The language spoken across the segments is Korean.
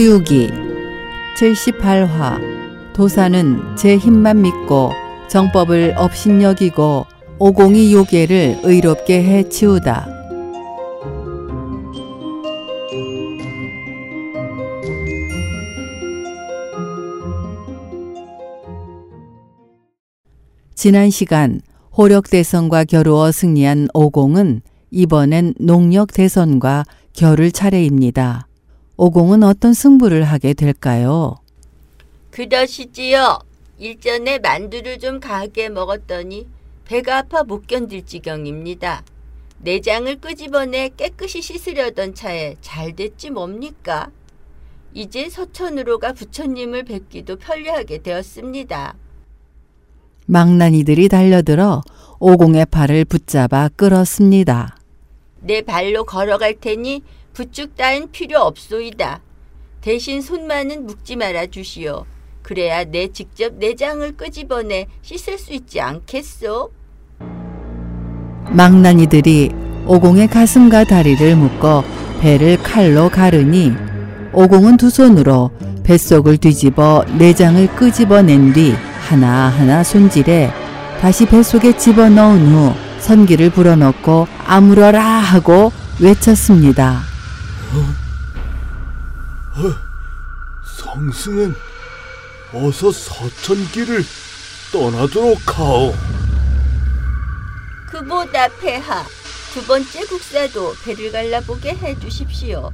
서유기 78화 도사는 제 힘만 믿고 정법을 업신여기고 오공이 요괴를 의롭게 해치우다. 지난 시간 호력대선과 겨루어 승리한 오공은 이번엔 농력대선과 겨룰 차례입니다. 오공은 어떤 승부를 하게 될까요? 그러시지요. 일전에 만두를 좀 가게 먹었더니 배가 아파 못 견딜 지경입니다. 내장을 끄집어내 깨끗이 씻으려던 차에 잘 됐지 뭡니까? 이제 서천으로 가 부처님을 뵙기도 편리하게 되었습니다. 망나니들이 달려들어 오공의 팔을 붙잡아 끌었습니다. 내 발로 걸어갈 테니 부축 따윈 필요 없소이다. 대신 손만은 묶지 말아 주시오. 그래야 내 직접 내장을 끄집어내 씻을 수 있지 않겠소? 망나니들이 오공의 가슴과 다리를 묶어 배를 칼로 가르니 오공은 두 손으로 뱃속을 뒤집어 내장을 끄집어낸 뒤 하나하나 손질해 다시 뱃속에 집어넣은 후 선기를 불어넣고 아물어라 하고 외쳤습니다. 성승은 어서 서천길을 떠나도록 하오. 그보다 폐하 두 번째 국사도 배를 갈라보게 해 주십시오.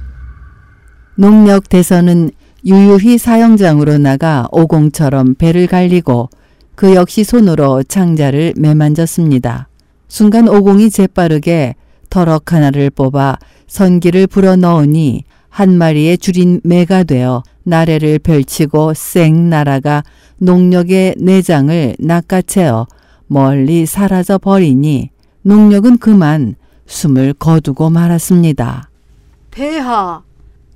농력 대선은 유유히 사형장으로 나가 오공처럼 배를 갈리고 그 역시 손으로 창자를 매만졌습니다. 순간 오공이 재빠르게 터럭 하나를 뽑아 선기를 불어 넣으니 한 마리의 줄인 매가 되어 나래를 펼치고 쌩 날아가 농력의 내장을 낚아채어 멀리 사라져 버리니 농력은 그만 숨을 거두고 말았습니다. 폐하,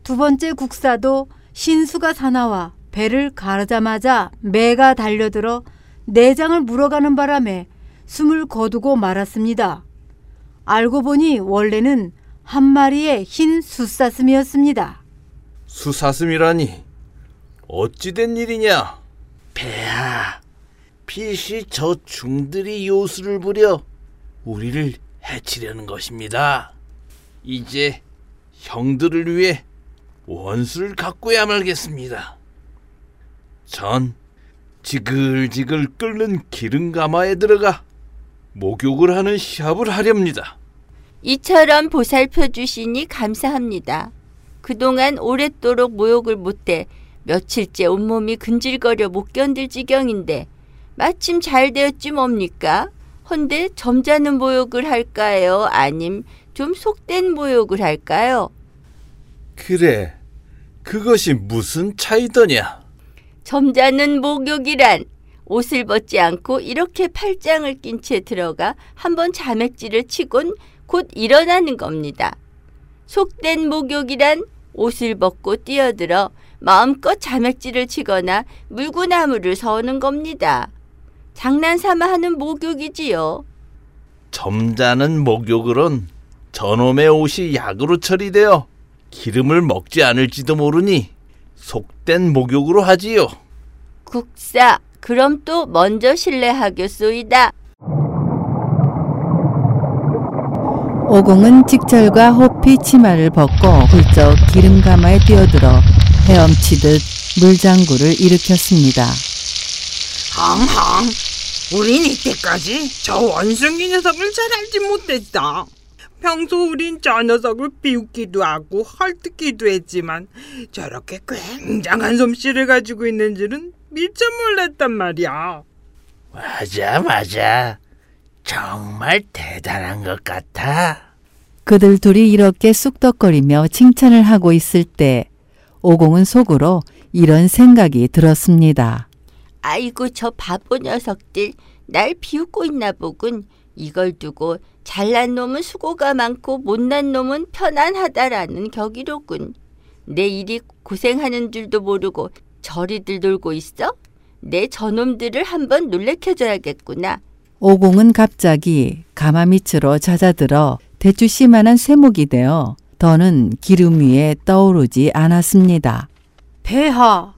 두 번째 국사도 신수가 사나와 배를 가르자마자 매가 달려들어 내장을 물어가는 바람에 숨을 거두고 말았습니다. 알고 보니 원래는 한 마리의 흰 숫사슴이었습니다. 수사슴이라니 어찌된 일이냐? 폐하, 빛이 저 중들이 요술을 부려 우리를 해치려는 것입니다. 이제 형들을 위해 원수를 갖고야 말겠습니다. 전 지글지글 끓는 기름 가마에 들어가 목욕을 하는 시합을 하렵니다. 이처럼 보살펴 주시니 감사합니다. 그동안 오랫도록 모욕을 못해 며칠째 온몸이 근질거려 못 견딜 지경인데 마침 잘 되었지 뭡니까? 헌데 점잖은 모욕을 할까요? 아님 좀 속된 모욕을 할까요? 그래, 그것이 무슨 차이더냐? 점잖은 목욕이란 옷을 벗지 않고 이렇게 팔짱을 낀 채 들어가 한번 자맥질을 치곤 곧 일어나는 겁니다. 속된 목욕이란 옷을 벗고 뛰어들어 마음껏 자맥질을 치거나 물구나무를 서는 겁니다. 장난삼아 하는 목욕이지요. 점잖은 목욕으론 저놈의 옷이 약으로 처리되어 기름을 먹지 않을지도 모르니 속된 목욕으로 하지요. 국사, 그럼 또 먼저 실례하겠소이다. 오공은 직철과 호피 치마를 벗고 훌쩍 기름 가마에 뛰어들어 헤엄치듯 물장구를 일으켰습니다. 항항, 우린 이때까지 저 원숭이 녀석을 잘 알지 못했다. 평소 우린 저 녀석을 비웃기도 하고 헐뜯기도 했지만 저렇게 굉장한 솜씨를 가지고 있는 줄은 미처 몰랐단 말이야. 맞아, 맞아. 정말 대단한 것 같아. 그들 둘이 이렇게 쑥덕거리며 칭찬을 하고 있을 때 오공은 속으로 이런 생각이 들었습니다. 아이고 저 바보 녀석들 날 비웃고 있나 보군. 이걸 두고 잘난 놈은 수고가 많고 못난 놈은 편안하다라는 격이로군. 내 일이 고생하는 줄도 모르고 저리들 놀고 있어? 내 저놈들을 한번 놀래켜줘야겠구나. 오공은 갑자기 가마 밑으로 잦아들어 대추씨만한 쇠목이 되어 더는 기름 위에 떠오르지 않았습니다. 폐하,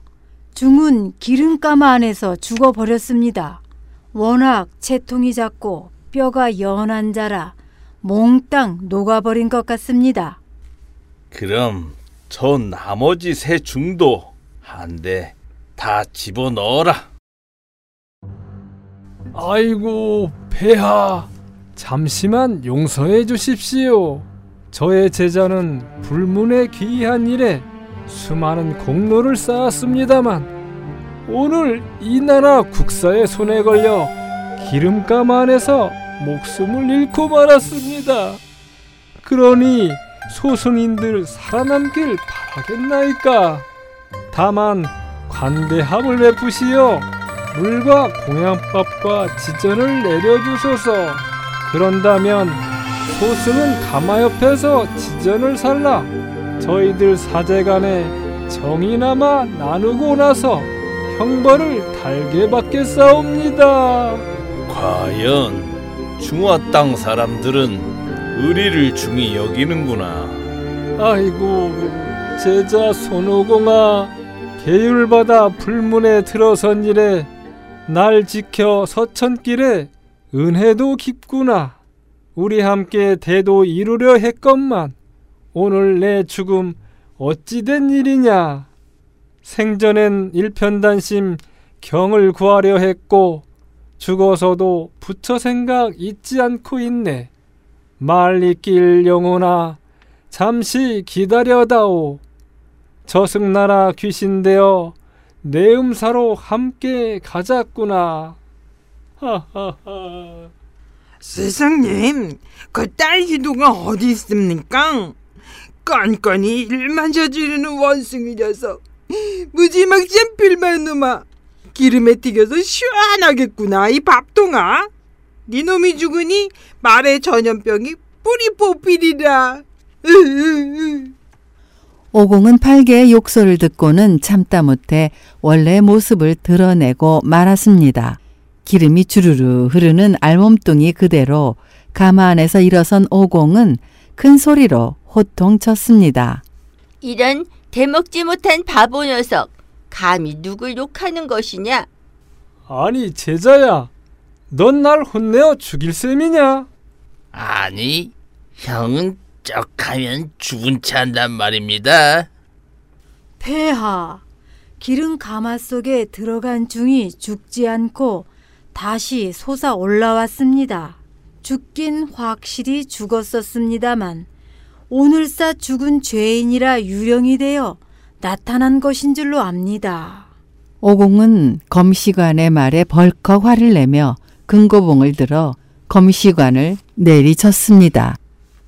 중은 기름가마 안에서 죽어버렸습니다. 워낙 체통이 작고 뼈가 연한 자라 몽땅 녹아버린 것 같습니다. 그럼 저 나머지 세 중도 한대다 집어넣어라. 아이고, 폐하. 잠시만 용서해 주십시오. 저의 제자는 불문의 귀한 일에 수많은 공로를 쌓았습니다만 오늘 이 나라 국사의 손에 걸려 기름감 안에서 목숨을 잃고 말았습니다. 그러니 소승인들 살아남길 바라겠나이까. 다만 관대함을 베푸시어 물과 공양밥과 지전을 내려주소서. 그런다면 소승은 가마 옆에서 지전을 살라 저희들 사제간에 정이나마 나누고 나서 형벌을 달게 받겠사옵니다. 과연 중화 땅 사람들은 의리를 중히 여기는구나. 아이고 제자 손오공아 계율받아 불문에 들어선 이래 날 지켜 서천길에 은혜도 깊구나. 우리 함께 대도 이루려 했건만 오늘 내 죽음 어찌된 일이냐? 생전엔 일편단심 경을 구하려 했고 죽어서도 부처 생각 잊지 않고 있네. 말리길 영혼아 잠시 기다려다오. 저승나라 귀신 되어 내 음사로 함께 가자꾸나. 하하하. 스승님, 그 딸 기도가 어디 있습니까? 깐깐히 일만 저지르는 원숭이 녀석. 무지막지한 빌만 놈아. 기름에 튀겨서 시원하겠구나, 이 밥통아. 네 놈이 죽으니 말의 전염병이 뿌리 뽑히리라. 오공은 팔개의 욕설을 듣고는 참다 못해 원래 모습을 드러내고 말았습니다. 기름이 주르르 흐르는 알몸뚱이 그대로 가마 안에서 일어선 오공은 큰 소리로 호통쳤습니다. 이런 대먹지 못한 바보 녀석. 감히 누굴 욕하는 것이냐? 아니 제자야, 넌 날 혼내어 죽일 셈이냐? 아니, 형은 쩍하면 죽은 채 한단 말입니다. 폐하, 기름 가마 속에 들어간 중이 죽지 않고 다시 솟아 올라왔습니다. 죽긴 확실히 죽었었습니다만 오늘사 죽은 죄인이라 유령이 되어 나타난 것인 줄로 압니다. 오공은 검시관의 말에 벌컥 화를 내며 금고봉을 들어 검시관을 내리쳤습니다.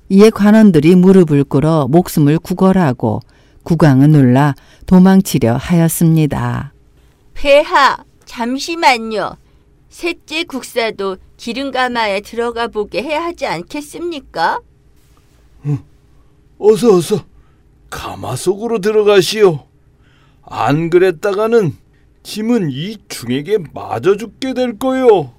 이에 관원들이 무릎을 꿇어 목숨을 구걸하고 국왕은 놀라 도망치려 하였습니다. 폐하, 잠시만요. 셋째 국사도 기름가마에 들어가 보게 해야 하지 않겠습니까? 어서 어서 가마 속으로 들어가시오. 안 그랬다가는 짐은 이 중에게 맞아 죽게 될 거요.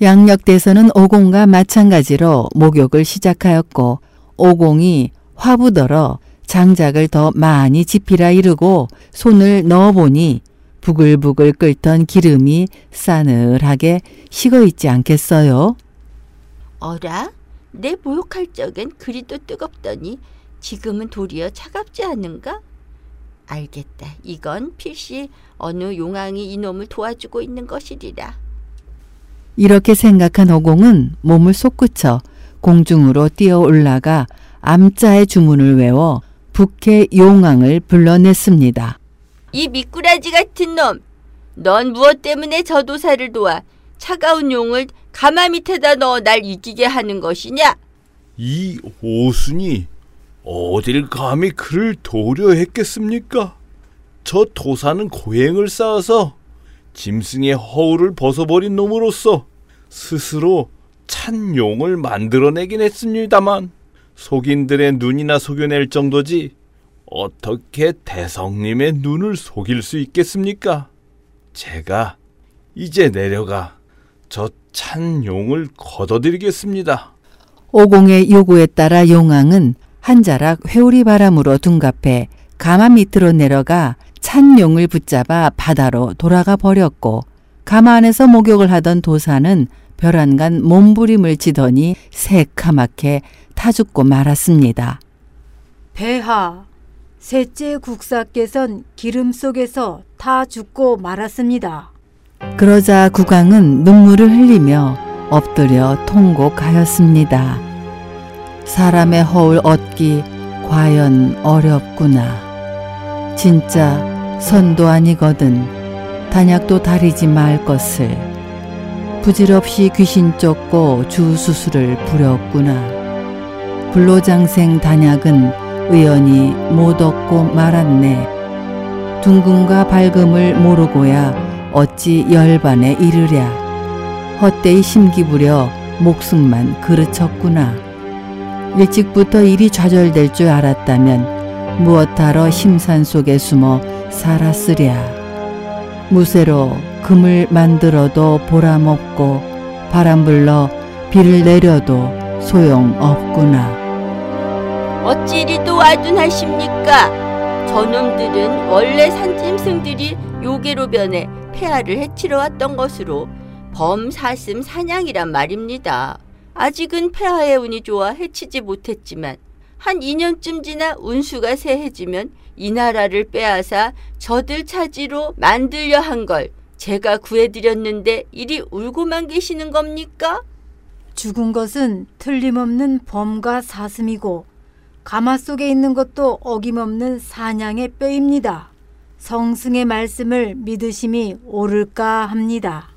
양력대서는 오공과 마찬가지로 목욕을 시작하였고 오공이 화부더러 장작을 더 많이 지피라 이르고 손을 넣어보니 부글부글 끓던 기름이 싸늘하게 식어있지 않겠어요? 어라? 내 모욕할 적엔 그리도 뜨겁더니 지금은 도리어 차갑지 않은가? 알겠다. 이건 필시 어느 용왕이 이놈을 도와주고 있는 것이리라. 이렇게 생각한 오공은 몸을 솟구쳐 공중으로 뛰어 올라가 암자의 주문을 외워 북해 용왕을 불러냈습니다. 이 미꾸라지 같은 놈! 넌 무엇 때문에 저 도사를 도와 차가운 용을 가마 밑에다 넣어 날 이기게 하는 것이냐? 이 오순이 어딜 감히 그를 도려 했겠습니까? 저 도사는 고행을 쌓아서 짐승의 허울을 벗어버린 놈으로서 스스로 찬 용을 만들어내긴 했습니다만 속인들의 눈이나 속여낼 정도지 어떻게 대성님의 눈을 속일 수 있겠습니까? 제가 이제 내려가 저 찬 용을 걷어드리겠습니다. 오공의 요구에 따라 용왕은 한 자락 회오리 바람으로 둔갑해 가마 밑으로 내려가 찬 용을 붙잡아 바다로 돌아가 버렸고 가마 안에서 목욕을 하던 도사는 벼란간 몸부림을 치더니 새카맣게 타 죽고 말았습니다. 폐하, 셋째 국사께선 기름 속에서 타 죽고 말았습니다. 그러자 국왕은 눈물을 흘리며 엎드려 통곡하였습니다. 사람의 허울 얻기 과연 어렵구나. 진짜 선도 아니거든 단약도 다리지 말 것을 부질없이 귀신 쫓고 주 수술을 부렸구나. 불로장생 단약은 의연히 못 얻고 말았네. 둥금과 밝음을 모르고야 어찌 열반에 이르랴. 헛되이 심기부려 목숨만 그르쳤구나. 일찍부터 일이 좌절될 줄 알았다면 무엇하러 심산 속에 숨어 살았으랴. 무쇠로 금을 만들어도 보람없고 바람 불러 비를 내려도 소용없구나. 어찌 이리도 아둔하십니까? 저놈들은 원래 산짐승들이 요괴로 변해 폐하를 해치러 왔던 것으로 범사슴 사냥이란 말입니다. 아직은 폐하의 운이 좋아 해치지 못했지만 한 2년쯤 지나 운수가 세해지면 이 나라를 빼앗아 저들 차지로 만들려 한 걸 제가 구해드렸는데 이리 울고만 계시는 겁니까? 죽은 것은 틀림없는 범과 사슴이고 가마 속에 있는 것도 어김없는 사냥의 뼈입니다. 성승의 말씀을 믿으심이 옳을까 합니다.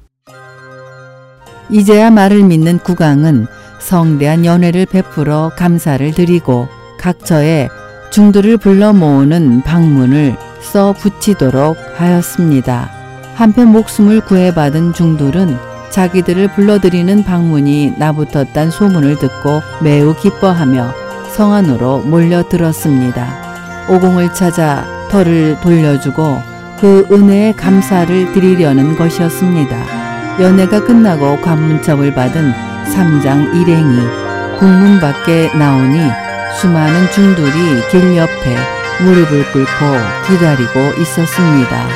이제야 말을 믿는 국왕은 성대한 연회를 베풀어 감사를 드리고 각처에 중들을 불러 모으는 방문을 써 붙이도록 하였습니다. 한편 목숨을 구해받은 중들은 자기들을 불러들이는 방문이 나붙었단 소문을 듣고 매우 기뻐하며 성 안으로 몰려들었습니다. 오공을 찾아 털을 돌려주고 그 은혜에 감사를 드리려는 것이었습니다. 연회가 끝나고 관문첩을 받은 삼장 일행이 국문 밖에 나오니 수많은 중들이 길 옆에 무릎을 꿇고 기다리고 있었습니다.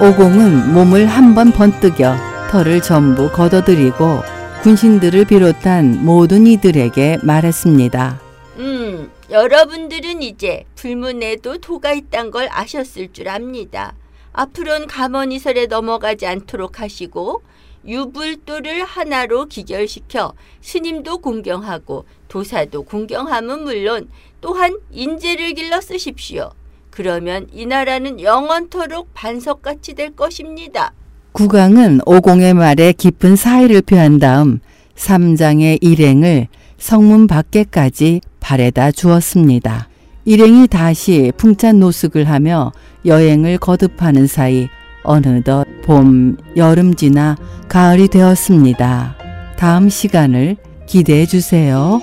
오공은 몸을 한 번 번뜩여 털을 전부 걷어들이고 군신들을 비롯한 모든 이들에게 말했습니다. 음, 여러분들은 이제 불문에도 도가 있단 걸 아셨을 줄 압니다. 앞으로는 감언이설에 넘어가지 않도록 하시고 유불도를 하나로 기결시켜 스님도 공경하고 도사도 공경함은 물론 또한 인재를 길러 쓰십시오. 그러면 이 나라는 영원토록 반석같이 될 것입니다. 국왕은 오공의 말에 깊은 사의를 표한 다음 삼장의 일행을 성문 밖에까지 바래다 주었습니다. 일행이 다시 풍찬 노숙을 하며 여행을 거듭하는 사이 어느덧 봄, 여름 지나 가을이 되었습니다. 다음 시간을 기대해 주세요.